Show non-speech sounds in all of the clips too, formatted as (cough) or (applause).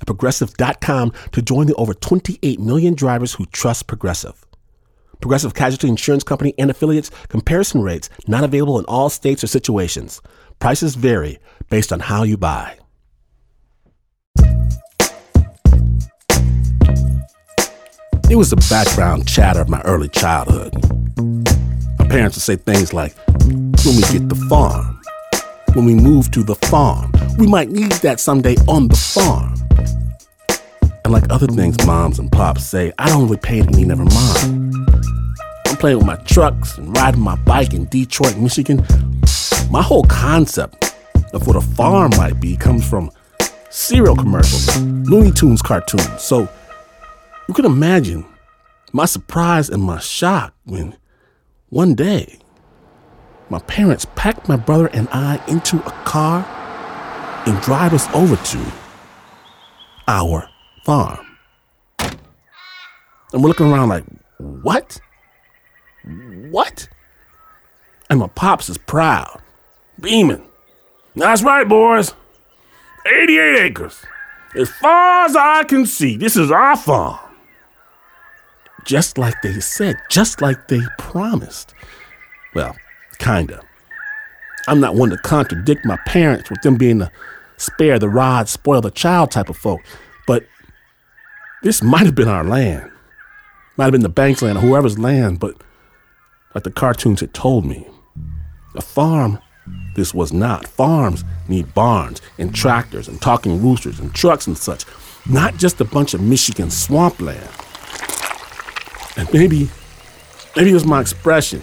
at progressive.com to join the over 28 million drivers who trust Progressive. Progressive Casualty Insurance Company and affiliates comparison rates not available in all states or situations. Prices vary based on how you buy. It was the background chatter of my early childhood. My parents would say things like, when we get the farm, when we move to the farm, we might need that someday on the farm. And like other things moms and pops say, I don't really pay it any never mind. I'm playing with my trucks and riding my bike in Detroit, Michigan. My whole concept of what a farm might be comes from cereal commercials, Looney Tunes cartoons. So you can imagine my surprise and my shock when one day my parents packed my brother and I into a car and drive us over to our farm. And we're looking around like, what? What? And my pops is proud, beaming. That's right, boys. 88 acres. As far as I can see, this is our farm just like they said, just like they promised. Well, kinda. I'm not one to contradict my parents with them being the spare the rod, spoil the child type of folk, but this might have been our land. Might have been the bank's land or whoever's land, but like the cartoons had told me, a farm this was not. Farms need barns and tractors and talking roosters and trucks and such, not just a bunch of Michigan swampland. And maybe, maybe it was my expression.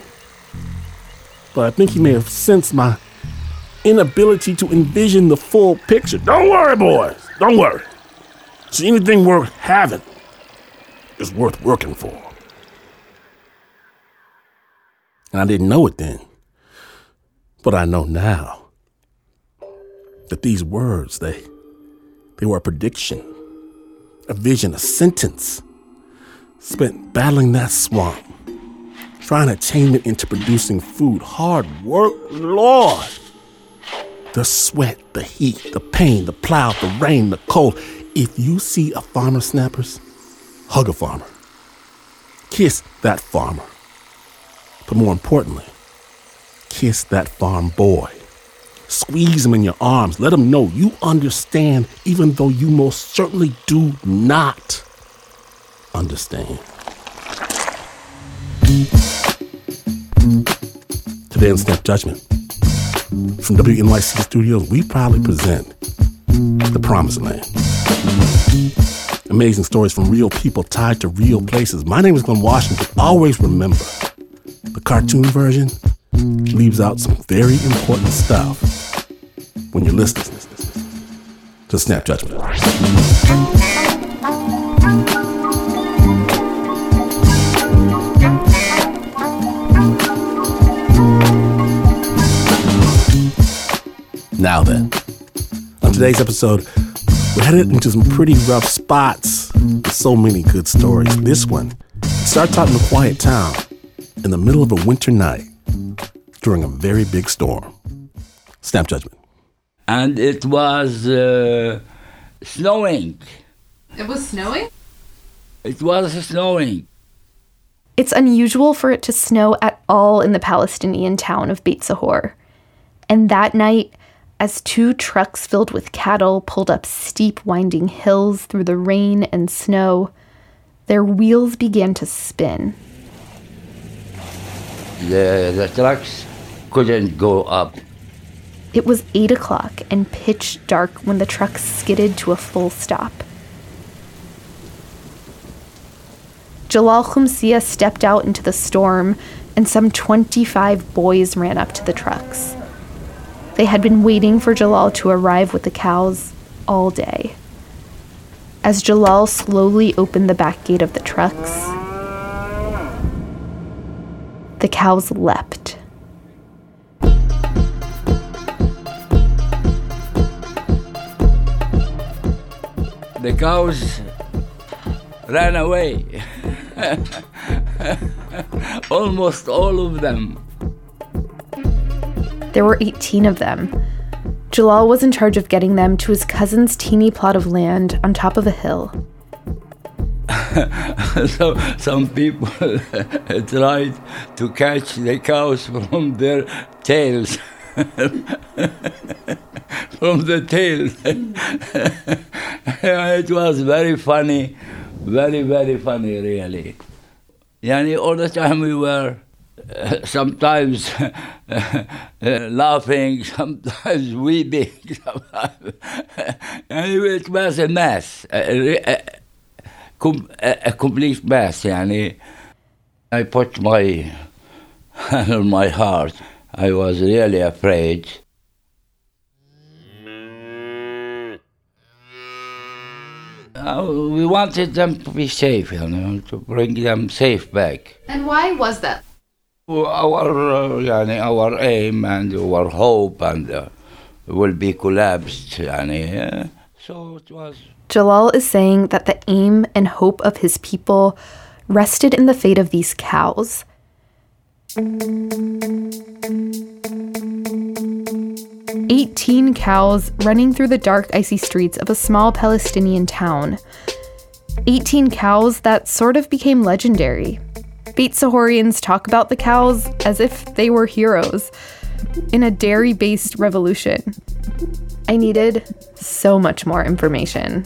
But I think he may have sensed my inability to envision the full picture. Don't worry, boys. Don't worry. See, anything worth having is worth working for. And I didn't know it then. But I know now that these words, they, they were a prediction, a vision, a sentence spent battling that swamp, trying to tame it into producing food. Hard work, Lord. The sweat, the heat, the pain, the plow, the rain, the cold. If you see a farmer, snappers, hug a farmer. Kiss that farmer. But more importantly, kiss that farm boy. Squeeze him in your arms. Let him know you understand, even though you most certainly do not understand. Today on Snap Judgment, from WNYC Studios, we proudly present The Promised Land. Amazing stories from real people tied to real places. My name is Glynn Washington. Always remember, the cartoon version leaves out some very important stuff when you're listening to Snap Judgment. Now then, on today's episode, we're headed into some pretty rough spots with so many good stories. This one starts out in a quiet town in the middle of a winter night during a very big storm. Snap judgment. And it was uh, snowing. It was snowing? It was snowing. It's unusual for it to snow at all in the Palestinian town of Beit Sahor. And that night, as two trucks filled with cattle pulled up steep, winding hills through the rain and snow, their wheels began to spin. The, the trucks couldn't go up. It was 8 o'clock and pitch dark when the trucks skidded to a full stop. Jalal Khumsia stepped out into the storm, and some 25 boys ran up to the trucks. They had been waiting for Jalal to arrive with the cows all day. As Jalal slowly opened the back gate of the trucks, the cows leapt. The cows ran away. (laughs) Almost all of them. There were 18 of them. Jalal was in charge of getting them to his cousin's teeny plot of land on top of a hill. (laughs) so some people (laughs) tried to catch the cows from their tails. (laughs) from the tails. it was very funny, very, very funny, really. Yani all the time we were (laughs) sometimes (laughs) laughing, (laughs) sometimes weeping, anyway, it was a mess, a, a, a, complete mess. Yani. I put my hand on my heart. I was really afraid. We wanted them to be safe, you know, to bring them safe back. And why was that? Our, uh, yani, our aim and our hope and uh, will be collapsed. Yani, uh, so it was. Jalal is saying that the aim and hope of his people rested in the fate of these cows. Eighteen cows running through the dark, icy streets of a small Palestinian town. 18 cows that sort of became legendary. Beit Sahorians talk about the cows as if they were heroes in a dairy based revolution. I needed so much more information.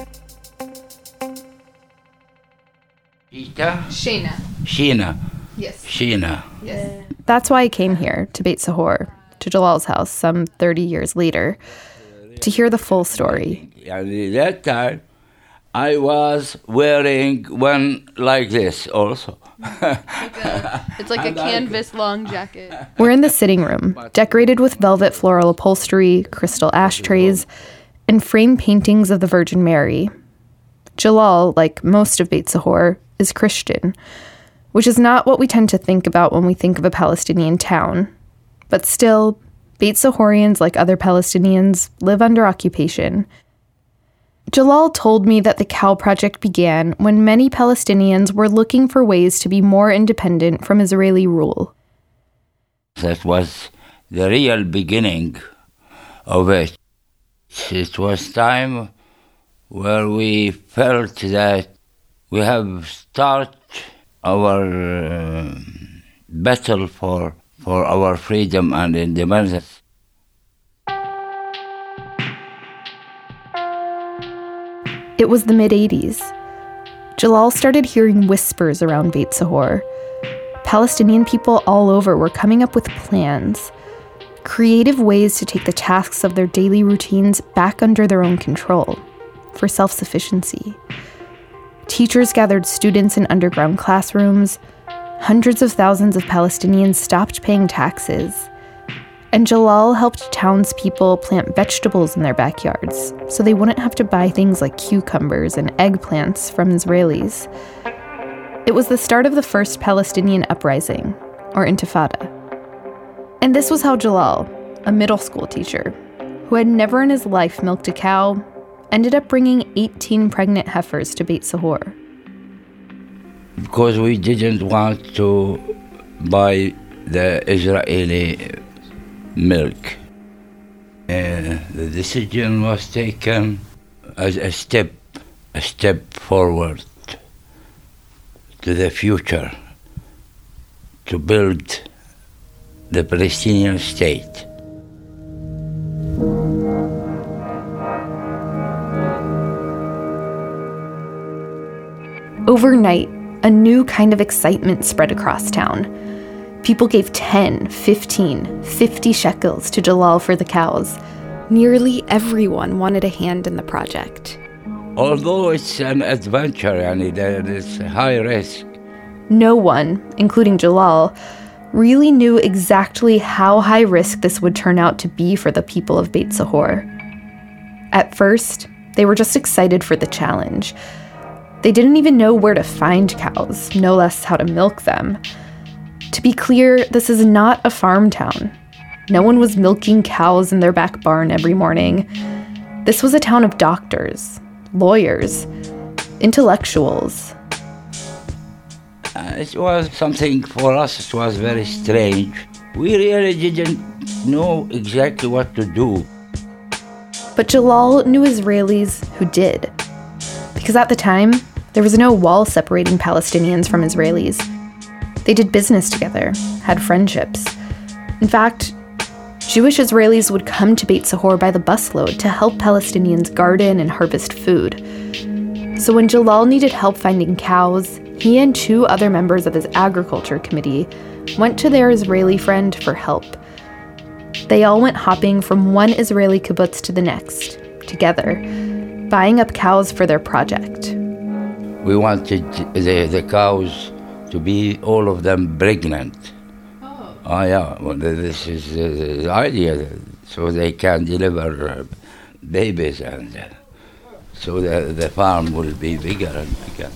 Ita? Shayna. Sheena. Yes. Sheena. Yes. That's why I came here to Beit Sahor, to Jalal's house some 30 years later, to hear the full story. Yani that time, I was wearing one like this also. It's like a (laughs) canvas long jacket. We're in the sitting room, decorated with velvet floral upholstery, crystal ashtrays, and framed paintings of the Virgin Mary. Jalal, like most of Beit Sahor, is Christian, which is not what we tend to think about when we think of a Palestinian town. But still, Beit Sahorians, like other Palestinians, live under occupation. Jalal told me that the Cow Project began when many Palestinians were looking for ways to be more independent from Israeli rule. That was the real beginning of it. It was time where we felt that we have started our uh, battle for, for our freedom and independence. It was the mid 80s. Jalal started hearing whispers around Beit Sahor. Palestinian people all over were coming up with plans, creative ways to take the tasks of their daily routines back under their own control for self sufficiency. Teachers gathered students in underground classrooms. Hundreds of thousands of Palestinians stopped paying taxes. And Jalal helped townspeople plant vegetables in their backyards so they wouldn't have to buy things like cucumbers and eggplants from Israelis. It was the start of the first Palestinian uprising, or intifada. And this was how Jalal, a middle school teacher, who had never in his life milked a cow, ended up bringing 18 pregnant heifers to Beit Sahor. Because we didn't want to buy the Israeli milk. Uh, the decision was taken as a step, a step forward to the future, to build the Palestinian state. Overnight, a new kind of excitement spread across town. People gave 10, 15, 50 shekels to Jalal for the cows. Nearly everyone wanted a hand in the project. Although it's an adventure, and there is high risk, No one, including Jalal, really knew exactly how high risk this would turn out to be for the people of Beit Sahor. At first, They were just excited for the challenge. They didn't even know where to find cows, no less how to milk them. To be clear, this is not a farm town. No one was milking cows in their back barn every morning. This was a town of doctors, lawyers, intellectuals. Uh, it was something for us, it was very strange. We really didn't know exactly what to do. But Jalal knew Israelis who did. Because at the time, there was no wall separating Palestinians from Israelis. They did business together, had friendships. In fact, Jewish Israelis would come to Beit Sahor by the busload to help Palestinians garden and harvest food. So when Jalal needed help finding cows, he and two other members of his agriculture committee went to their Israeli friend for help. They all went hopping from one Israeli kibbutz to the next, together, buying up cows for their project. We wanted the, the cows to be all of them pregnant. Oh, oh yeah, well, this is the idea, so they can deliver uh, babies and uh, so the, the farm will be bigger and bigger.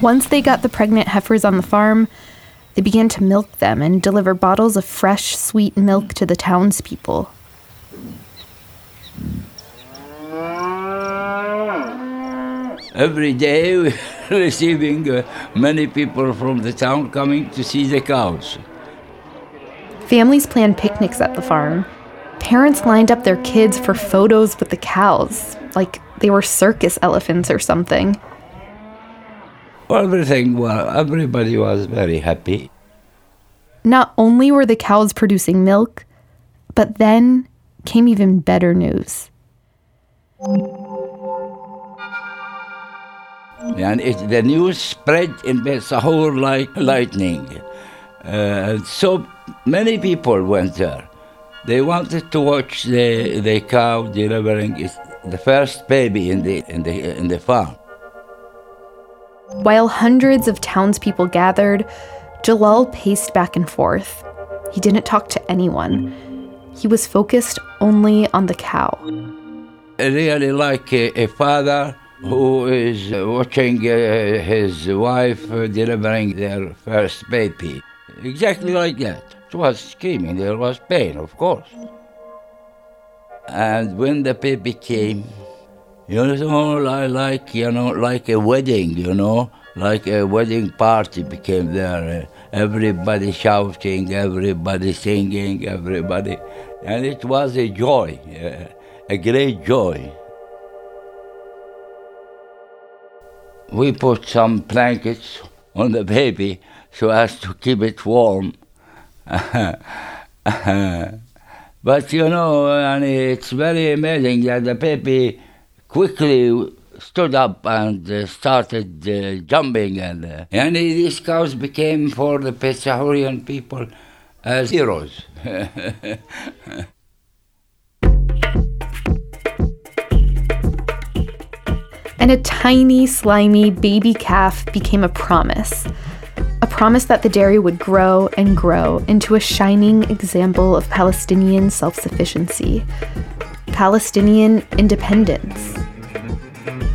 Once they got the pregnant heifers on the farm, they began to milk them and deliver bottles of fresh, sweet milk to the townspeople. Every day (laughs) we're receiving uh, many people from the town coming to see the cows. Families planned picnics at the farm. Parents lined up their kids for photos with the cows, like they were circus elephants or something. Everything, well, everybody was very happy. Not only were the cows producing milk, but then came even better news. And it, the news spread in Sahur like lightning. Uh, so many people went there. They wanted to watch the, the cow delivering its, the first baby in the, in, the, in the farm. While hundreds of townspeople gathered, Jalal paced back and forth. He didn't talk to anyone. He was focused only on the cow. Really like a, a father who is watching uh, his wife uh, delivering their first baby. Exactly like that. It was screaming, there was pain, of course. And when the baby came, you know, like you know, like a wedding, you know, like a wedding party became there. Uh, everybody shouting, everybody singing, everybody, and it was a joy, uh, a great joy. We put some blankets on the baby so as to keep it warm. (laughs) but you know, and it's very amazing that the baby quickly stood up and uh, started uh, jumping, and uh, and these cows became for the Beit people as heroes. (laughs) and a tiny, slimy baby calf became a promise. A promise that the dairy would grow and grow into a shining example of Palestinian self sufficiency, Palestinian independence.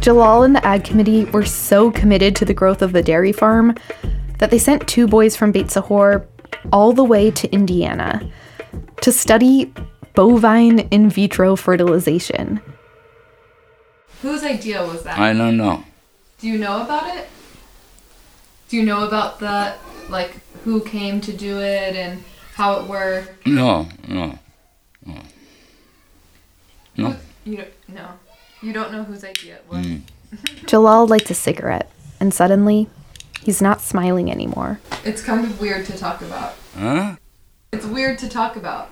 Jalal and the Ag Committee were so committed to the growth of the dairy farm that they sent two boys from Beit Sahor all the way to Indiana to study bovine in vitro fertilization. Whose idea was that? I don't know. Do you know about it? Do you know about that? Like who came to do it and how it worked? No, no, no. No. You don't, no. You don't know whose idea it was. Mm. (laughs) Jalal lights a cigarette, and suddenly, he's not smiling anymore. It's kind of weird to talk about. Huh? It's weird to talk about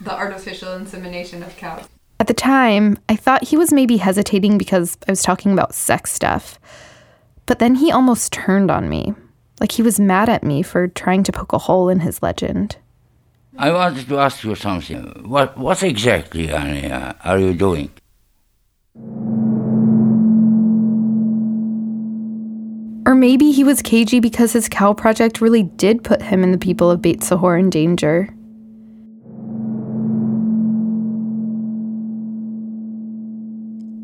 the artificial insemination of cows. At the time, I thought he was maybe hesitating because I was talking about sex stuff. But then he almost turned on me, like he was mad at me for trying to poke a hole in his legend. I wanted to ask you something. What, what exactly uh, are you doing? Or maybe he was cagey because his cow project really did put him and the people of Beit Sahor in danger.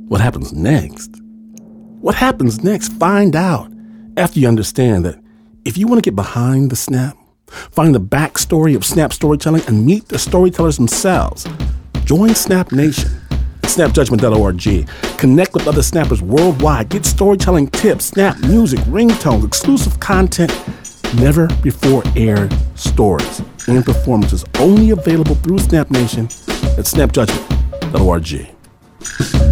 What happens next? What happens next? Find out after you understand that if you want to get behind the snap, find the backstory of snap storytelling, and meet the storytellers themselves, join Snap Nation at snapjudgment.org. Connect with other snappers worldwide. Get storytelling tips, snap music, ringtones, exclusive content, never before aired stories and performances only available through Snap Nation at snapjudgment.org.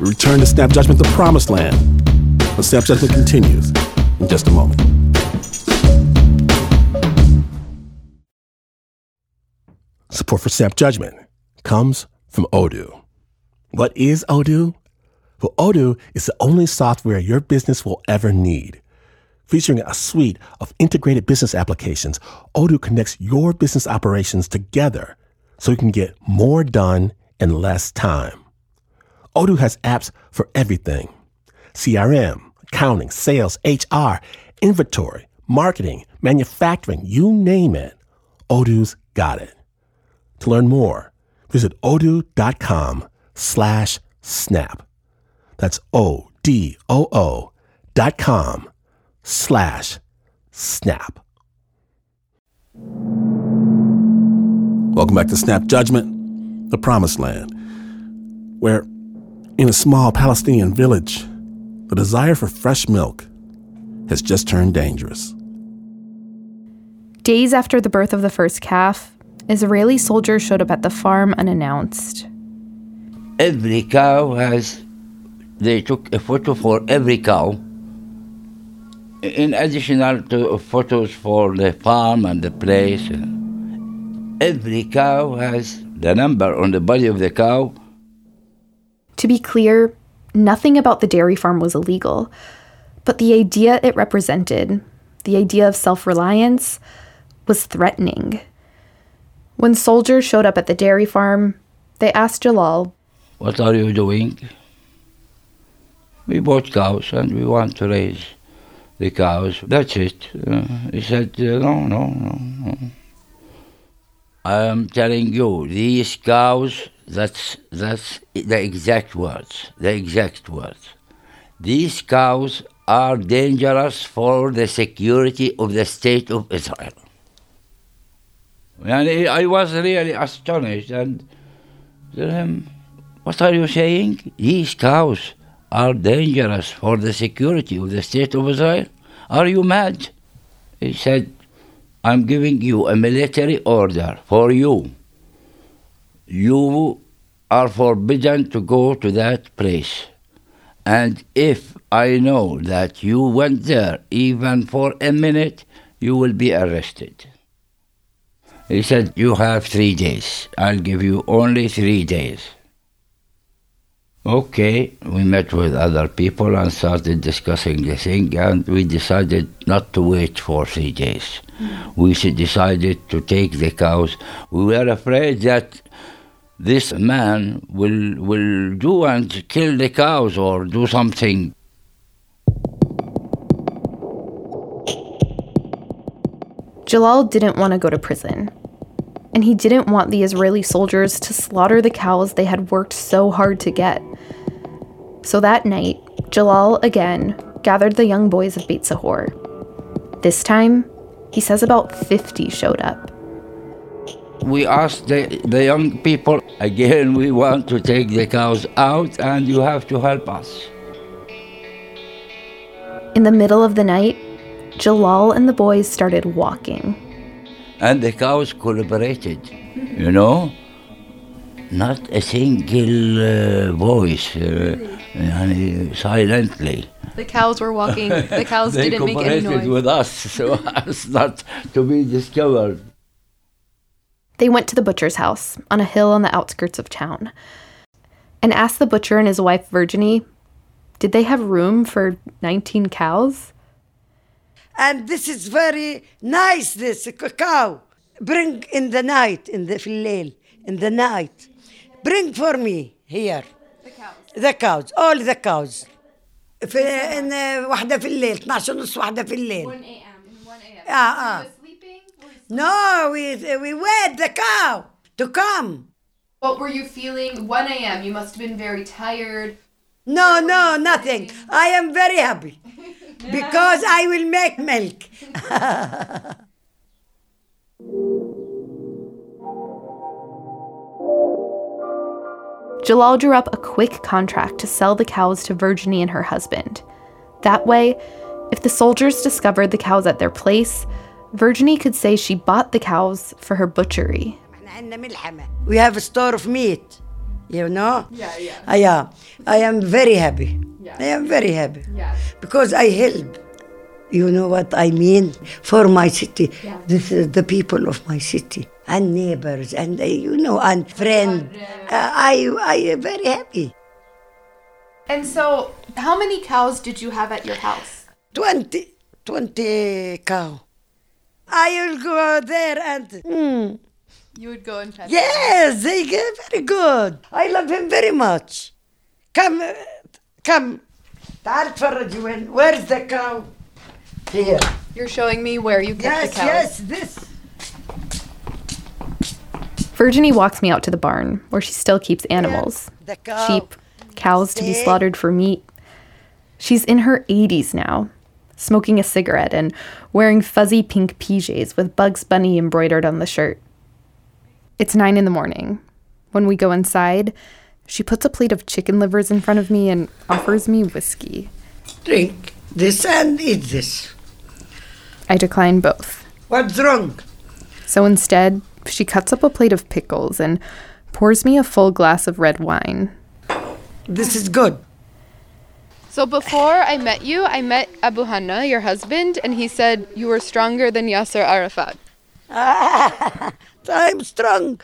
We return to Snap Judgment, the promised land. The Snap Judgment continues in just a moment. Support for Snap Judgment comes from Odoo. What is Odoo? Well, Odoo is the only software your business will ever need. Featuring a suite of integrated business applications, Odoo connects your business operations together so you can get more done in less time. Odoo has apps for everything CRM, accounting, sales, HR, inventory, marketing, manufacturing, you name it. Odoo's got it. To learn more, visit odoo.com slash snap. That's O-D-O-O dot com slash snap. Welcome back to Snap Judgment, the promised land, where in a small Palestinian village, the desire for fresh milk has just turned dangerous. Days after the birth of the first calf, Israeli soldiers showed up at the farm unannounced. Every cow has, they took a photo for every cow. In addition to photos for the farm and the place, every cow has the number on the body of the cow. To be clear, nothing about the dairy farm was illegal, but the idea it represented, the idea of self reliance, was threatening. When soldiers showed up at the dairy farm, they asked Jalal, What are you doing? We bought cows and we want to raise the cows. That's it. Uh, he said, No, no, no, no. I am telling you, these cows, that's, that's the exact words, the exact words. These cows are dangerous for the security of the state of Israel. And I was really astonished and said him, What are you saying? These cows are dangerous for the security of the state of Israel. Are you mad? He said, I'm giving you a military order for you. You are forbidden to go to that place. And if I know that you went there even for a minute, you will be arrested. He said, You have three days. I'll give you only three days. Okay, we met with other people and started discussing the thing, and we decided not to wait for three days. Hmm. We decided to take the cows. We were afraid that this man will will do and kill the cows or do something. Jalal didn't want to go to prison. And he didn't want the Israeli soldiers to slaughter the cows they had worked so hard to get. So that night, Jalal again gathered the young boys of Beit Sahor. This time, he says about 50 showed up. We asked the, the young people again, we want to take the cows out and you have to help us. In the middle of the night, Jalal and the boys started walking. And the cows collaborated, you know? Not a single uh, voice, uh, yani silently. The cows were walking. The cows (laughs) didn't make any cooperated noise. with us (laughs) so as not to be discovered. They went to the butcher's house on a hill on the outskirts of town and asked the butcher and his wife Virginie, did they have room for 19 cows? and this is very nice this c- cow bring in the night in the في الليل in the night bring for me here The cows. the cows all the cows في in uh, واحدة في الليل 12 ونص واحدة في الليل 1 a.m. 1 a.m. Ah, ah. sleeping? no we we wait the cow to come What were you feeling? 1 a.m. You must have been very tired. No, no, nothing. I am very happy (laughs) because I will make milk. (laughs) Jalal drew up a quick contract to sell the cows to Virginie and her husband. That way, if the soldiers discovered the cows at their place, Virginie could say she bought the cows for her butchery. We have a store of meat, you know? Yeah, yeah. I am. I am very happy. Yeah. I am very happy Yeah. because I help. You know what I mean for my city. Yeah. This is the people of my city and neighbors and uh, you know and friend. Uh, I I am very happy. And so, how many cows did you have at your house? 20, 20 cow. I will go there and. Mm, You would go and pet yes, they get very good. I love him very much. Come, uh, come. تعال تفرج وين Where's the cow? Here. You're showing me where you kept Yes, the cows. yes, this. Virginie walks me out to the barn, where she still keeps animals The cow. sheep, cows to be See? slaughtered for meat. She's in her 80s now, smoking a cigarette and wearing fuzzy pink PJs with Bugs Bunny embroidered on the shirt. It's nine in the morning. When we go inside, she puts a plate of chicken livers in front of me and offers me whiskey. Drink this and eat this. I decline both. What's wrong? So instead, she cuts up a plate of pickles and pours me a full glass of red wine. This is good. So before I met you, I met Abu Hanna, your husband, and he said you were stronger than Yasser Arafat. Ah, (laughs) I'm strong.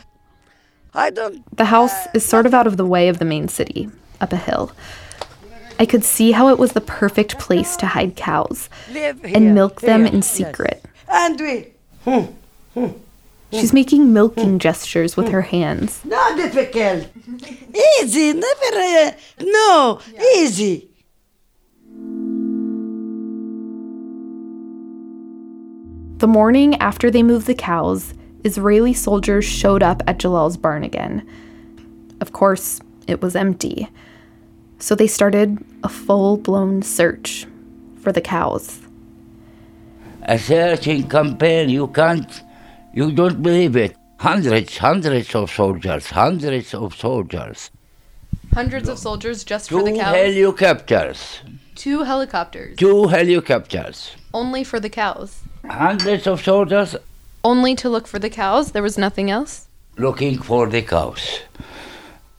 I don't. The house is sort of out of the way of the main city, up a hill. I could see how it was the perfect place to hide cows here. and milk them here, in yes. secret. And we. Hmm, hmm, hmm. She's making milking gestures with her hands. Not difficult. easy. Never. Uh, no. Easy. The morning after they moved the cows, Israeli soldiers showed up at Jalal's barn again. Of course, it was empty. So they started a full blown search for the cows. A searching campaign, you can't, you don't believe it. Hundreds, hundreds of soldiers, hundreds of soldiers. Hundreds of soldiers just for the cows. helicopters, Two helicopters. two helicopters. Only for the cows. Hundreds of soldiers Only to look for the cows. There was nothing else. looking for the cows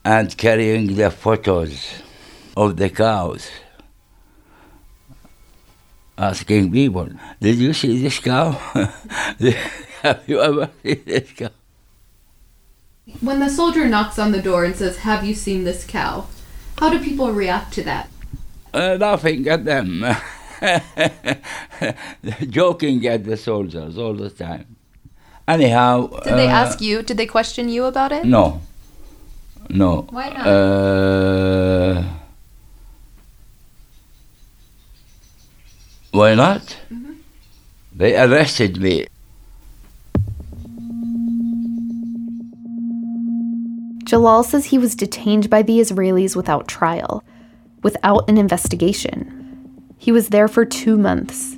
and carrying the photos of the cows. Asking people, did you see this cow? (laughs) (laughs) Have you ever seen this cow? When the soldier knocks on the door and says, Have you seen this cow? How do people react to that? Uh, laughing at them, (laughs) joking at the soldiers all the time. Anyhow, Did they uh, ask you? Did they question you about it? No, no. Why not? Uh, why not? Mm-hmm. They arrested me. Jalal says he was detained by the Israelis without trial, without an investigation. He was there for two months.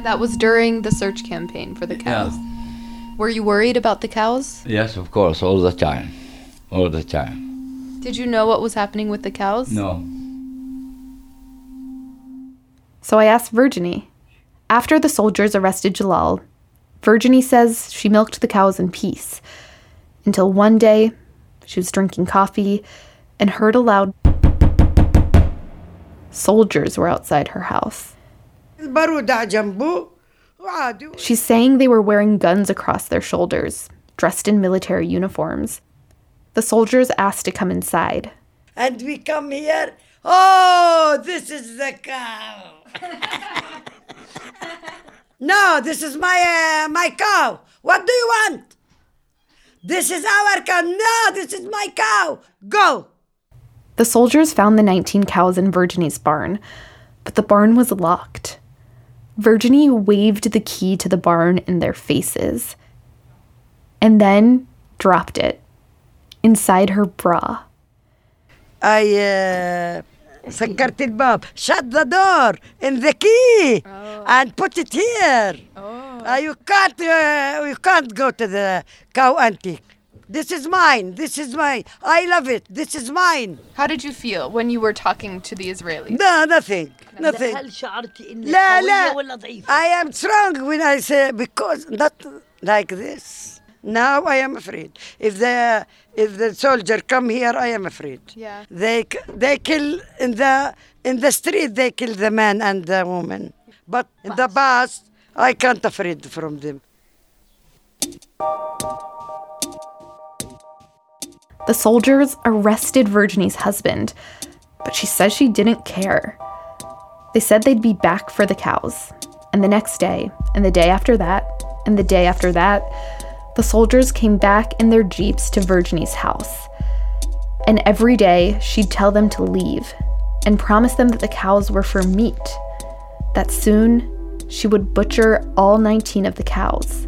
And that was during the search campaign for the cows. Were you worried about the cows? Yes, of course, all the time, all the time. Did you know what was happening with the cows? No. So I asked Virginie. After the soldiers arrested Jalal, Virginie says she milked the cows in peace until one day she was drinking coffee and heard a loud soldiers were outside her house. She's saying they were wearing guns across their shoulders, dressed in military uniforms. The soldiers asked to come inside. and we come here. Oh, this is the cow. (laughs) no, this is my uh, my cow. What do you want? This is our cow. No, this is my cow. Go. The soldiers found the 19 cows in Virginie's barn, but the barn was locked. Virginie waved the key to the barn in their faces and then dropped it inside her bra. I uh, سكرت الباب shut the door in the key and put it here Uh, you can't uh, you can't go to the cow antique this is mine this is mine I love it this is mine How did you feel when you were talking to the Israelis? no nothing nothing هل شعرتي انك لا قوية لا ولا ضعيفة؟ I am strong when I say because not like this now I am afraid if the if the soldier come here I am afraid Yeah. they k- they kill in the in the street they kill the man and the woman but in the past I can't afraid from them The soldiers arrested Virginie's husband, but she says she didn't care. They said they'd be back for the cows. And the next day, and the day after that, and the day after that, the soldiers came back in their jeeps to Virginie's house. And every day, she'd tell them to leave and promise them that the cows were for meat, that soon she would butcher all 19 of the cows.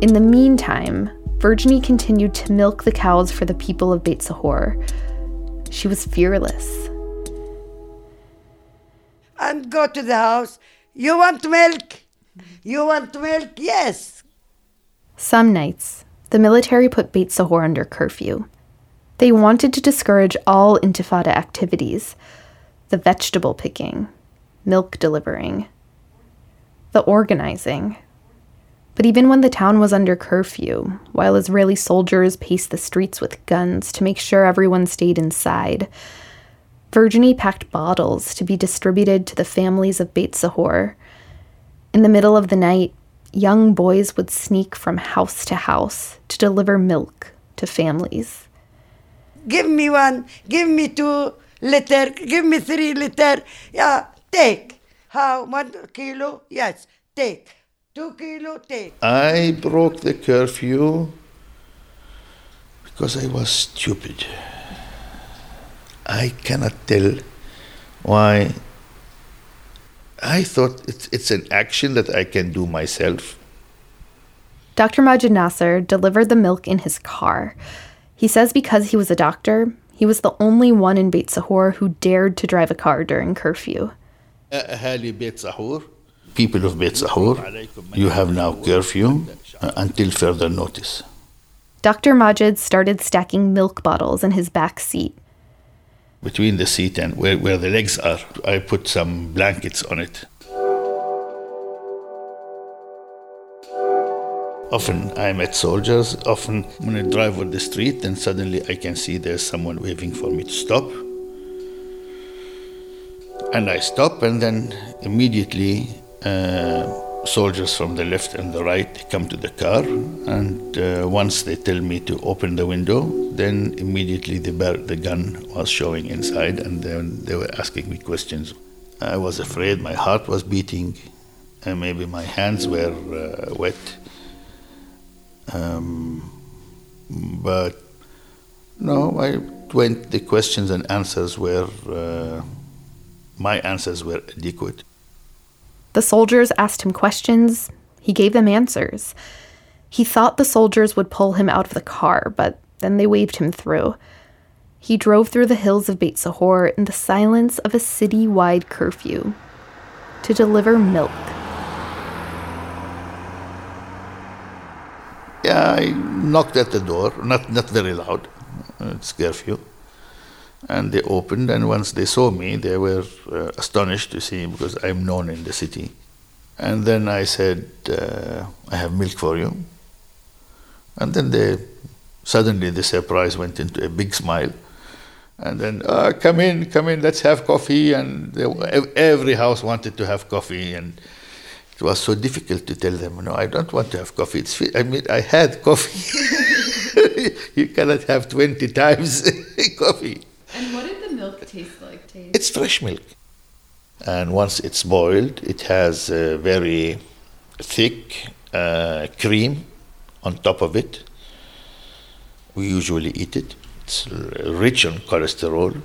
In the meantime, Virginie continued to milk the cows for the people of Beit Sahor. She was fearless. and go to the house you want milk you want milk yes Some nights, the military put Beit Sahor under curfew. They wanted to discourage all intifada activities the vegetable picking, milk delivering, the organizing. But even when the town was under curfew, while Israeli soldiers paced the streets with guns to make sure everyone stayed inside, Virginie packed bottles to be distributed to the families of Beit Sahor. In the middle of the night, young boys would sneak from house to house to deliver milk to families. give me one give me two liter give me three liter yeah take how one kilo yes take two kilo take I broke the curfew because I was stupid. I cannot tell why. I thought it's, it's an action that I can do myself. Dr. Majid Nasser delivered the milk in his car. He says because he was a doctor, he was the only one in Beit Sahor who dared to drive a car during curfew. أهالي بيت سحور People of Beit Sahur, you have now curfew uh, until further notice. Dr. Majid started stacking milk bottles in his back seat. Between the seat and where, where the legs are, I put some blankets on it. Often I met soldiers. Often when I drive on the street, then suddenly I can see there's someone waving for me to stop. And I stop, and then immediately soldiers from the left and the right come to the car. And uh, once they tell me to open the window, then immediately the, bar- the gun was showing inside, and then they were asking me questions. I was afraid, my heart was beating, and maybe my hands were uh, wet. Um, but no, I went. The questions and answers were uh, my answers were adequate. The soldiers asked him questions. He gave them answers. He thought the soldiers would pull him out of the car, but then they waved him through. He drove through the hills of Beit Sahor in the silence of a city wide curfew to deliver milk. Yeah, I knocked at the door, not not very loud. Uh, it's curfew, and they opened. And once they saw me, they were uh, astonished to see because I'm known in the city. And then I said, uh, "I have milk for you." And then they suddenly the surprise went into a big smile. And then, uh, come in, come in, let's have coffee. And they, every house wanted to have coffee, and it was so difficult to tell them, no, I don't want to have coffee. It's, I mean, I had coffee. (laughs) you cannot have 20 times (laughs) coffee. And what did the milk taste like? Taste? It's fresh milk. And once it's boiled, it has a very thick uh, cream on top of it. We usually eat it. It's rich on cholesterol.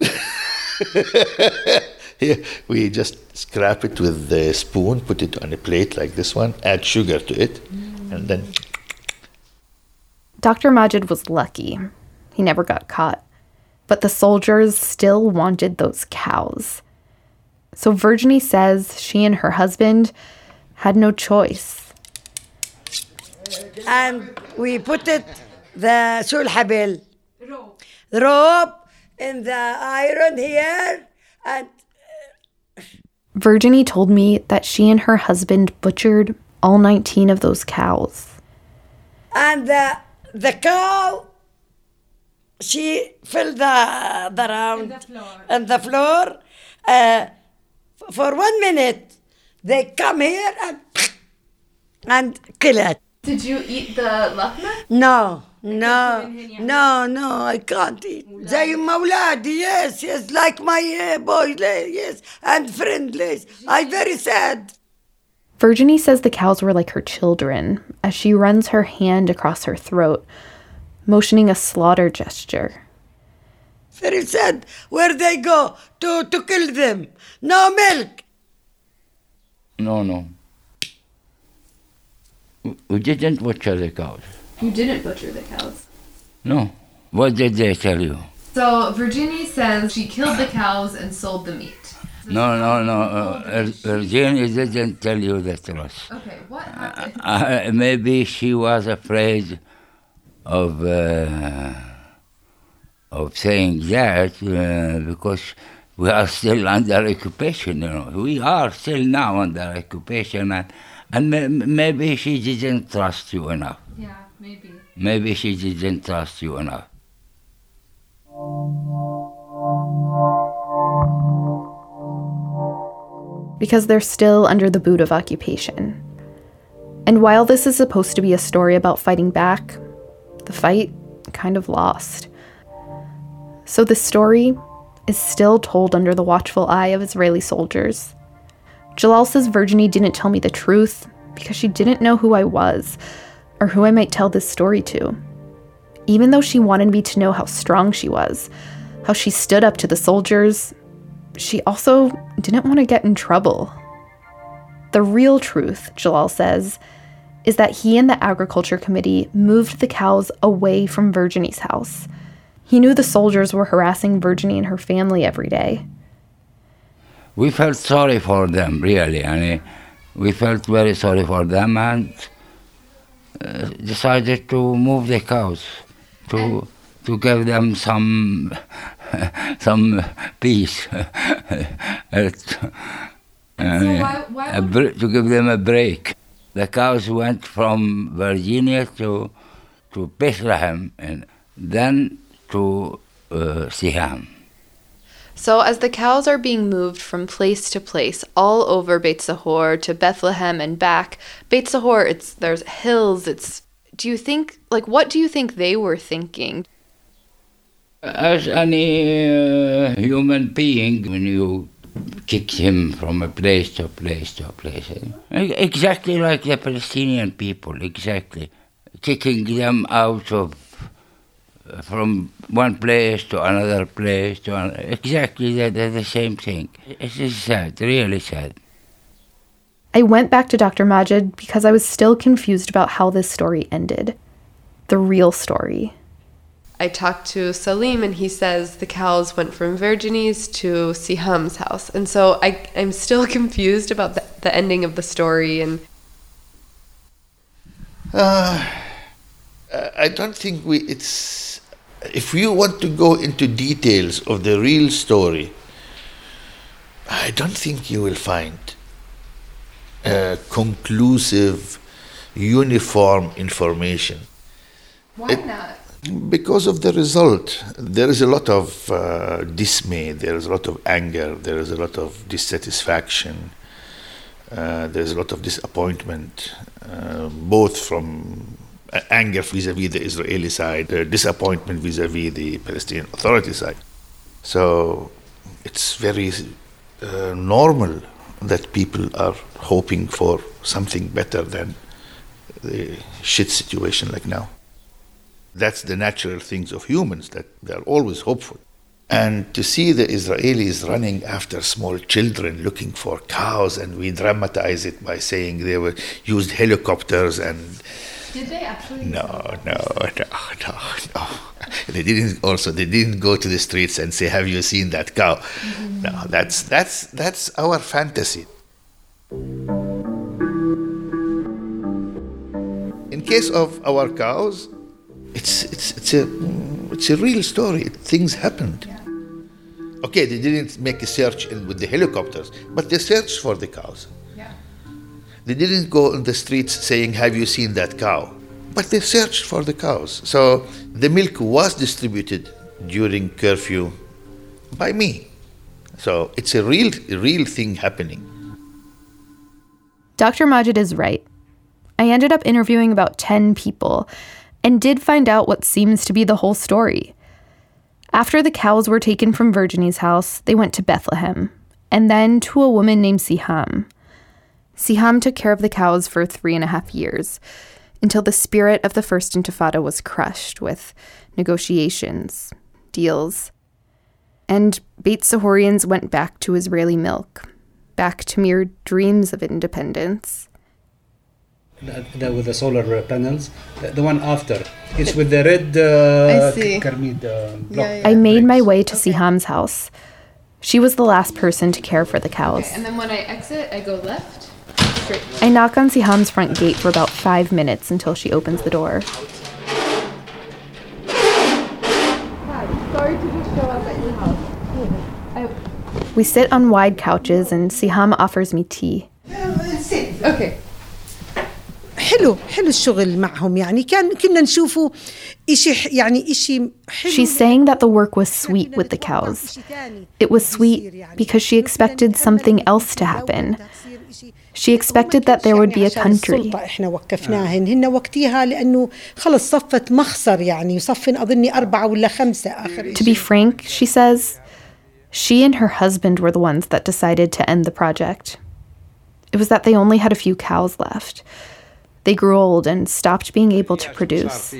(laughs) Here we just scrap it with the spoon, put it on a plate like this one, add sugar to it, and then Dr. Majid was lucky. He never got caught but the soldiers still wanted those cows. So Virginie says she and her husband had no choice. And we put it the sulhabil rope. rope in the iron here and uh, Virginie told me that she and her husband butchered all 19 of those cows. And the, the cow she filled the the round and the floor uh, f- for one minute they come here and and kill it Did you eat the lahma? no no no no I can't eat زي ما أولادي yes yes like my uh, boy yes and friendless I very sad Virginie says the cows were like her children as she runs her hand across her throat, motioning a slaughter gesture. very sad where they go to to kill them no milk No, no. We- We didn't butcher the cows. You didn't butcher the cows. No. What did they tell you? So Virginie says she killed the cows and sold the meat. No, no, no. Uh, Virginia didn't tell you the truth. Okay, what happened? Uh, maybe she was afraid of uh, of saying that uh, because we are still under occupation. You know, we are still now under occupation, and and maybe she didn't trust you enough. Yeah, maybe. Maybe she didn't trust you enough. because they're still under the boot of occupation. And while this is supposed to be a story about fighting back, the fight kind of lost. So the story is still told under the watchful eye of Israeli soldiers. Jalal says Virginie didn't tell me the truth because she didn't know who I was or who I might tell this story to. Even though she wanted me to know how strong she was, how she stood up to the soldiers, she also didn't want to get in trouble. The real truth, Jalal says, is that he and the agriculture committee moved the cows away from Virginie's house. He knew the soldiers were harassing Virginie and her family every day. We felt sorry for them, really. I mean, we felt very sorry for them and uh, decided to move the cows to to give them some (laughs) some peace, It- I mean, why- why a would- br- to give them a break. The cows went from Virginia to to Bethlehem and then to uh, Siham. So, as the cows are being moved from place to place all over Beit Sahor to Bethlehem and back, Beit Sahor, it's there's hills. It's. Do you think like what do you think they were thinking? As any uh, human being, when you kick him from a place to a place to a place, eh? Exactly like the Palestinian people, exactly, kicking them out of uh, from one place to another place to another. exactly the, the, the same thing. It is sad, really sad. I went back to Dr. Majid because I was still confused about how this story ended. The real story. I talked to Salim and he says the cows went from Virginie's to Siham's house. And so I, I'm still (laughs) confused about the, the ending of the story. And Uh, I don't think we. It's if you want to go into details of the real story. I don't think you will find uh, conclusive, uniform information Why It- not? Because of the result. There is a lot of uh, dismay. There is a lot of anger. There is a lot of dissatisfaction. Uh, there is a lot of disappointment, uh, both from anger vis-à-vis the Israeli side, disappointment vis-à-vis the Palestinian Authority side. So it's very uh, normal that people are hoping for something better than the shit situation like now. That's the natural things of humans that they are always hopeful. And to see the Israelis running after small children looking for cows, and we dramatize it by saying they were used helicopters and Did they actually? no, no, no, no, no. They didn't. Also, they didn't go to the streets and say, "Have you seen that cow?" Mm-hmm. No, that's that's that's our fantasy. In case of our cows, it's it's it's a it's a real story. Things happened. Okay, they didn't make a search in, with the helicopters, but they searched for the cows. Yeah. They didn't go on the streets saying, Have you seen that cow? But they searched for the cows. So the milk was distributed during curfew by me. So it's a real, a real thing happening. Dr. Majid is right. I ended up interviewing about 10 people and did find out what seems to be the whole story. After the cows were taken from Virginie's house, they went to Bethlehem and then to a woman named Siham. Siham took care of the cows for three and a half years until the spirit of the First Intifada was crushed with negotiations, deals. And Beit Sahorians went back to Israeli milk, back to mere dreams of independence. The, the, with the solar panels. The, the one after. It's with the red uh, I see. Kermit uh, block. Yeah, yeah. I made my way to Siham's house. She was the last person to care for the cows. Okay, and then when I exit, I go left. Straight. I knock on Siham's front gate for about five minutes until she opens the door. Hi, sorry to just show up at your house. We sit on wide couches and Siham offers me tea. Okay. حلو حلو الشغل معهم يعني كان كنا نشوفه إشي ح- يعني إشي حلو She's saying that the work was sweet with the cows. It was sweet because she expected something else to happen. She expected that there would be a country. السلطة احنا وقفناهن هن وقتها لأنه خلص صفت مخسر يعني وصفن أظني أربعة ولا خمسة آخر To be frank, she says, she and her husband were the ones that decided to end the project. It was that they only had a few cows left. They grew old and stopped being able to produce.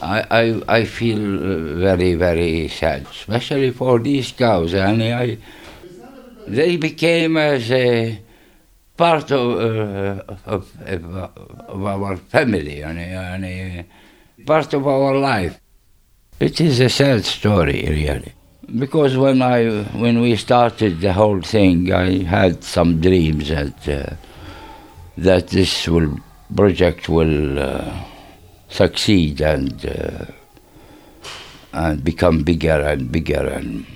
I, I, I feel uh, very, very sad, especially for these cows. And I, they became as a part of, uh, of, of, our family, and, and part of our life. It is a sad story, really. Because when I when we started the whole thing, I had some dreams that uh, that this will project will uh, succeed and uh, and become bigger and bigger and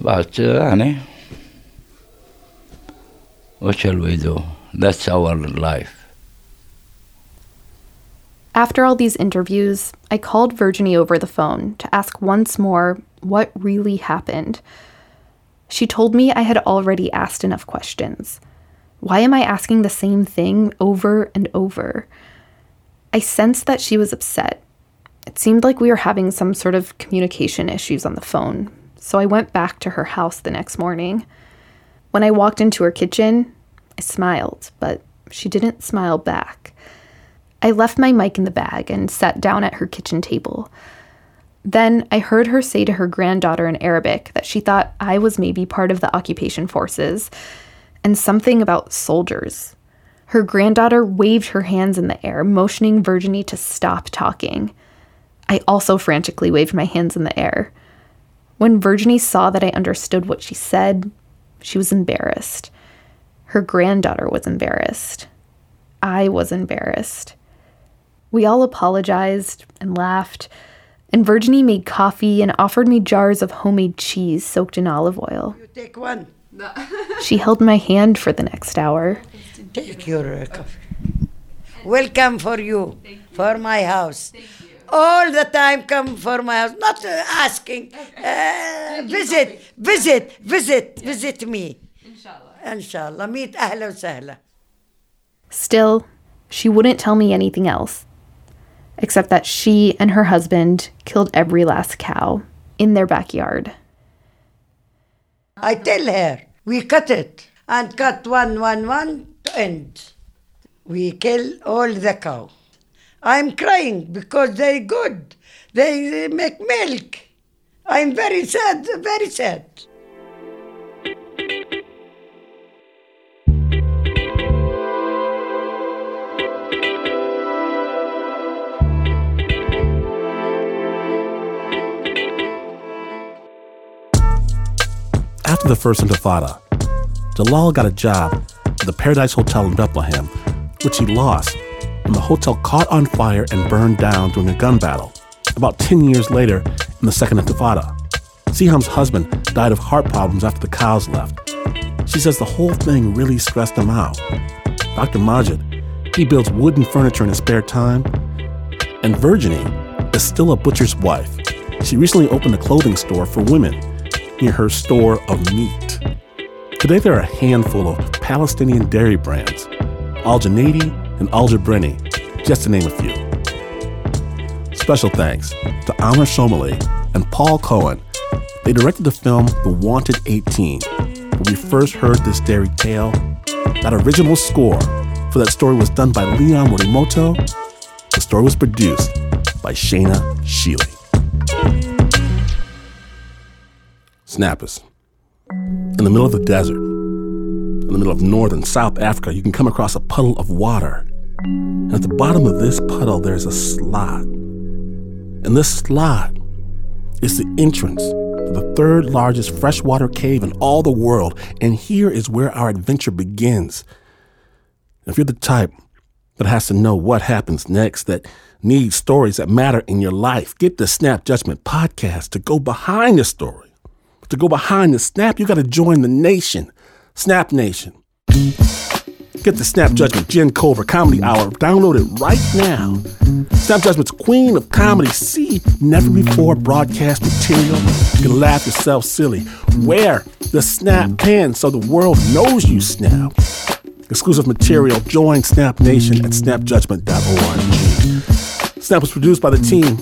but uh, what shall we do? That's our life. After all these interviews, I called Virginie over the phone to ask once more what really happened. She told me I had already asked enough questions. Why am I asking the same thing over and over? I sensed that she was upset. It seemed like we were having some sort of communication issues on the phone, so I went back to her house the next morning. When I walked into her kitchen, I smiled, but she didn't smile back. I left my mic in the bag and sat down at her kitchen table. Then I heard her say to her granddaughter in Arabic that she thought I was maybe part of the occupation forces and something about soldiers. Her granddaughter waved her hands in the air, motioning Virginie to stop talking. I also frantically waved my hands in the air. When Virginie saw that I understood what she said, she was embarrassed. Her granddaughter was embarrassed. I was embarrassed. We all apologized and laughed, and Virginie made coffee and offered me jars of homemade cheese soaked in olive oil. You take one. No. (laughs) she held my hand for the next hour. Take your uh, coffee. Welcome for you, you. for my house. All the time come for my house, not uh, asking. Uh, visit, visit, visit, yeah. visit me. Inshallah. Inshallah. Meet ahla sahla. Still, she wouldn't tell me anything else except that she and her husband killed every last cow in their backyard. I tell her, we cut it and cut one, one, one to end. We kill all the cow. I'm crying because they good. They make milk. I'm very sad, very sad. After the First Intifada, Jalal got a job at the Paradise Hotel in Bethlehem, which he lost when the hotel caught on fire and burned down during a gun battle about 10 years later in the Second Intifada. Siham's husband died of heart problems after the cows left. She says the whole thing really stressed him out. Dr. Majid, he builds wooden furniture in his spare time. And Virginie is still a butcher's wife. She recently opened a clothing store for women near her store of meat. Today, there are a handful of Palestinian dairy brands Al Janadi and Al Jabreni, just to name a few. Special thanks to Amr Shomali and Paul Cowan. They directed the film The Wanted 18, where we first heard this dairy tale. That original score for that story was done by Leon Morimoto. The story was produced by Shaina Shealy. Snappers. In the middle of the desert, in the middle of northern South Africa, you can come across a puddle of water. And at the bottom of this puddle, there's a slot. And this slot is the entrance to the third largest freshwater cave in all the world. And here is where our adventure begins. If you're the type that has to know what happens next, that needs stories that matter in your life, get the Snap Judgment podcast to go behind the story. To go behind the snap, you got to join the nation, Snap Nation. Get the Snap Judgment Jen Culver Comedy Hour. Download it right now. Snap Judgment's queen of comedy. See never before broadcast material. You can laugh yourself silly. Wear the Snap pen so the world knows you snap. Exclusive material. Join Snap Nation at snapjudgment.org. Snap was produced by the team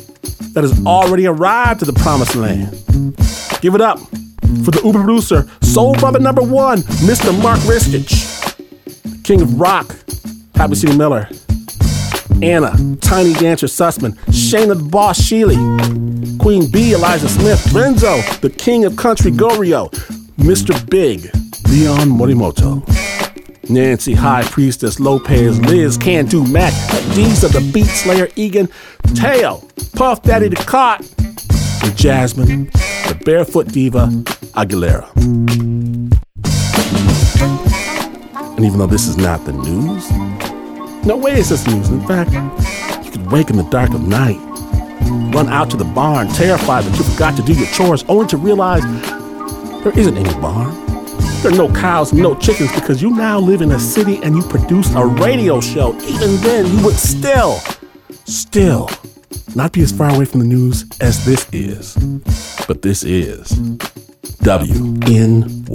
that has already arrived to the promised land. Give it up for the Uber producer, Soul Brother number one, Mr. Mark Ristich, King of Rock, Pat Mesiti-Miller, Anna, Tiny Dancer Sussman, Shaina the Boss Shealy, Queen B, Eliza Smith, Renzo, the King of Country Gorio, Mr. Big, Leon Morimoto. Nancy, High Priestess, Lopez, Liz, Can Do Mac, D's of the Beat Slayer, Egan, Tail, Puff Daddy the Cot, and Jasmine, the Barefoot Diva, Aguilera. And even though this is not the news, no way is this news. In fact, you could wake in the dark of night, run out to the barn, terrified that you forgot to do your chores, only to realize there isn't any barn. There are no cows no chickens because you now live in a city and you produce a radio show. Even then, you would still, still not be as far away from the news as this is. But this is WNYC.